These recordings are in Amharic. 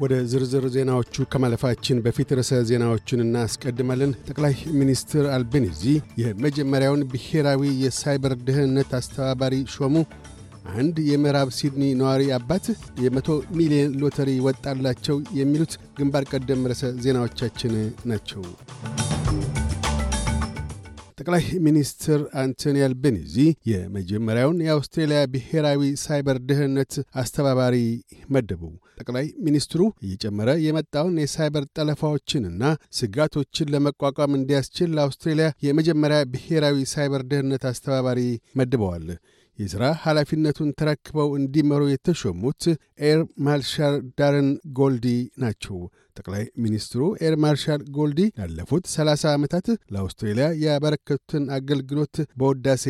ወደ ዝርዝር ዜናዎቹ ከማለፋችን በፊት ርዕሰ ዜናዎቹን እናስቀድማለን። ጠቅላይ ሚኒስትር አልቤኒዚ የመጀመሪያውን ብሔራዊ የሳይበር ደህንነት አስተባባሪ ሾሙ። አንድ የምዕራብ ሲድኒ ነዋሪ አባት የመቶ ሚሊዮን ሎተሪ ወጣላቸው። የሚሉት ግንባር ቀደም ርዕሰ ዜናዎቻችን ናቸው። ጠቅላይ ሚኒስትር አንቶኒ አልቤኒዚ የመጀመሪያውን የአውስትሬልያ ብሔራዊ ሳይበር ደህንነት አስተባባሪ መደቡ። ጠቅላይ ሚኒስትሩ እየጨመረ የመጣውን የሳይበር ጠለፋዎችንና ስጋቶችን ለመቋቋም እንዲያስችል ለአውስትሬልያ የመጀመሪያ ብሔራዊ ሳይበር ደህንነት አስተባባሪ መድበዋል። የሥራ ኃላፊነቱን ተረክበው እንዲመሩ የተሾሙት Air Marshal ዳረን ጎልዲ ናቸው። ጠቅላይ ሚኒስትሩ Air Marshal ጎልዲ ላለፉት 30 ዓመታት ለአውስትሬልያ ያበረከቱትን አገልግሎት በውዳሴ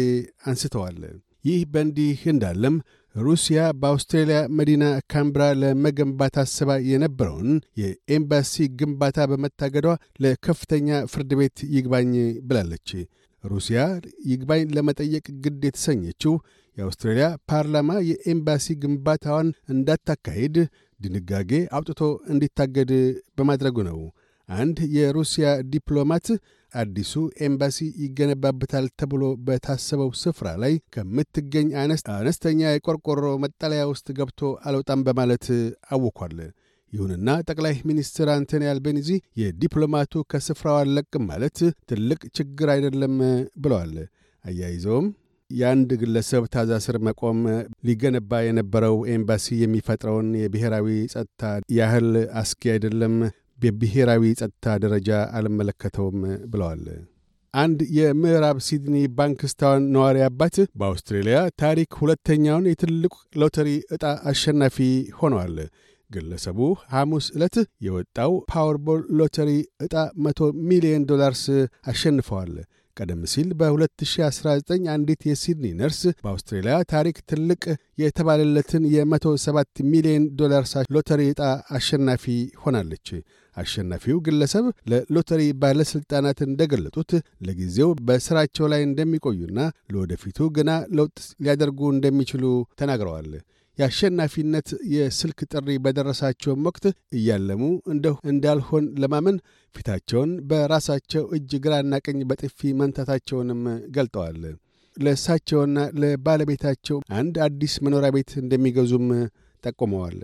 አንስተዋል። ይህ በእንዲህ እንዳለም ሩሲያ በአውስትሬልያ መዲና ካምብራ ለመገንባት አስባ የነበረውን የኤምባሲ ግንባታ በመታገዷ ለከፍተኛ ፍርድ ቤት ይግባኝ ብላለች። ሩሲያ ይግባኝ ለመጠየቅ ግድ የተሰኘችው የአውስትራሊያ ፓርላማ የኤምባሲ ግንባታዋን እንዳታካሂድ ድንጋጌ አውጥቶ እንዲታገድ በማድረጉ ነው። አንድ የሩሲያ ዲፕሎማት አዲሱ ኤምባሲ ይገነባበታል ተብሎ በታሰበው ስፍራ ላይ ከምትገኝ አነስተኛ የቆርቆሮ መጠለያ ውስጥ ገብቶ አልወጣም በማለት አውኳል። ይሁንና ጠቅላይ ሚኒስትር አንቶኒ አልቤኒዚ የዲፕሎማቱ ከስፍራው አልለቅም ማለት ትልቅ ችግር አይደለም ብለዋል። አያይዘውም የአንድ ግለሰብ ታዛ ስር መቆም ሊገነባ የነበረው ኤምባሲ የሚፈጥረውን የብሔራዊ ጸጥታ ያህል አስጊ አይደለም፣ በብሔራዊ ጸጥታ ደረጃ አልመለከተውም ብለዋል። አንድ የምዕራብ ሲድኒ ባንክስታውን ነዋሪ አባት በአውስትሬልያ ታሪክ ሁለተኛውን የትልቅ ሎተሪ ዕጣ አሸናፊ ሆነዋል። ግለሰቡ ሐሙስ ዕለት የወጣው Powerball ሎተሪ ዕጣ 100 ሚሊዮን ዶላርስ አሸንፈዋል። ቀደም ሲል በ2019 አንዲት የሲድኒ ነርስ በአውስትሬልያ ታሪክ ትልቅ የተባለለትን የ107 ሚሊዮን ዶላርስ ሎተሪ ዕጣ አሸናፊ ሆናለች። አሸናፊው ግለሰብ ለሎተሪ ባለሥልጣናት እንደገለጡት ለጊዜው በሥራቸው ላይ እንደሚቆዩና ለወደፊቱ ግና ለውጥ ሊያደርጉ እንደሚችሉ ተናግረዋል። የአሸናፊነት የስልክ ጥሪ በደረሳቸውም ወቅት እያለሙ እንደሁ እንዳልሆን ለማመን ፊታቸውን በራሳቸው እጅ ግራና ቀኝ በጥፊ መንታታቸውንም ገልጠዋል። ለእሳቸውና ለባለቤታቸው አንድ አዲስ መኖሪያ ቤት እንደሚገዙም ጠቁመዋል።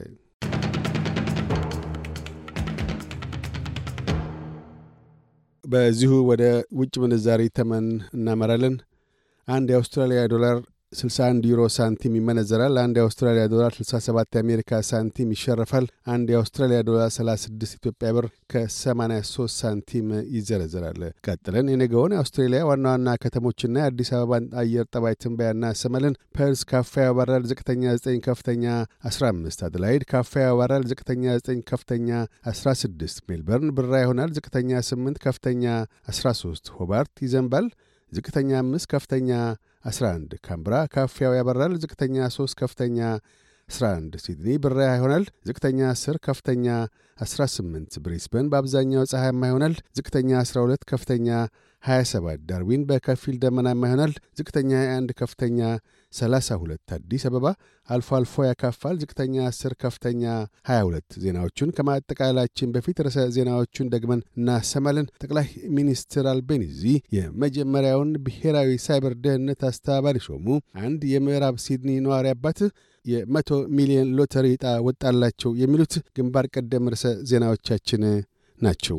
በዚሁ ወደ ውጭ ምንዛሪ ተመን እናመራለን። አንድ የአውስትራሊያ ዶላር 61 ዩሮ ሳንቲም ይመነዘራል። አንድ የአውስትራሊያ ዶላር 67 የአሜሪካ ሳንቲም ይሸረፋል። አንድ የአውስትራሊያ ዶላር 36 ኢትዮጵያ ብር ከ83 ሳንቲም ይዘረዘራል። ቀጥለን የነገውን የአውስትሬሊያ ዋና ዋና ከተሞችና የአዲስ አበባን አየር ጠባይ ትንበያ እናሰማለን። ፐርስ ካፋ ያበራል፣ ዝቅተኛ 9፣ ከፍተኛ 15። አደላይድ ካፋ ያበራል፣ ዝቅተኛ 9፣ ከፍተኛ 16። ሜልበርን ብራ ይሆናል፣ ዝቅተኛ 8፣ ከፍተኛ 13። ሆባርት ይዘንባል፣ ዝቅተኛ 5፣ ከፍተኛ 11 ካንብራ ካፊያው ያበራል። ዝቅተኛ 3 ከፍተኛ 11 ሲድኒ ብራ ይሆናል። ዝቅተኛ 10 ከፍተኛ 18 ብሪስበን በአብዛኛው ፀሐያማ ይሆናል። ዝቅተኛ 12 ከፍተኛ 27 ዳርዊን በከፊል ደመናማ ይሆናል። ዝቅተኛ 21 ከፍተኛ 32 አዲስ አበባ አልፎ አልፎ ያካፋል። ዝቅተኛ 10 ከፍተኛ 22 ዜናዎቹን ከማጠቃላችን በፊት ርዕሰ ዜናዎቹን ደግመን እናሰማለን። ጠቅላይ ሚኒስትር አልቤኒዚ የመጀመሪያውን ብሔራዊ ሳይበር ደህንነት አስተባባሪ ሾሙ። አንድ የምዕራብ ሲድኒ ነዋሪ አባት የመቶ ሚሊዮን ሎተሪ ዕጣ ወጣላቸው። የሚሉት ግንባር ቀደም ርዕሰ ዜናዎቻችን ናቸው።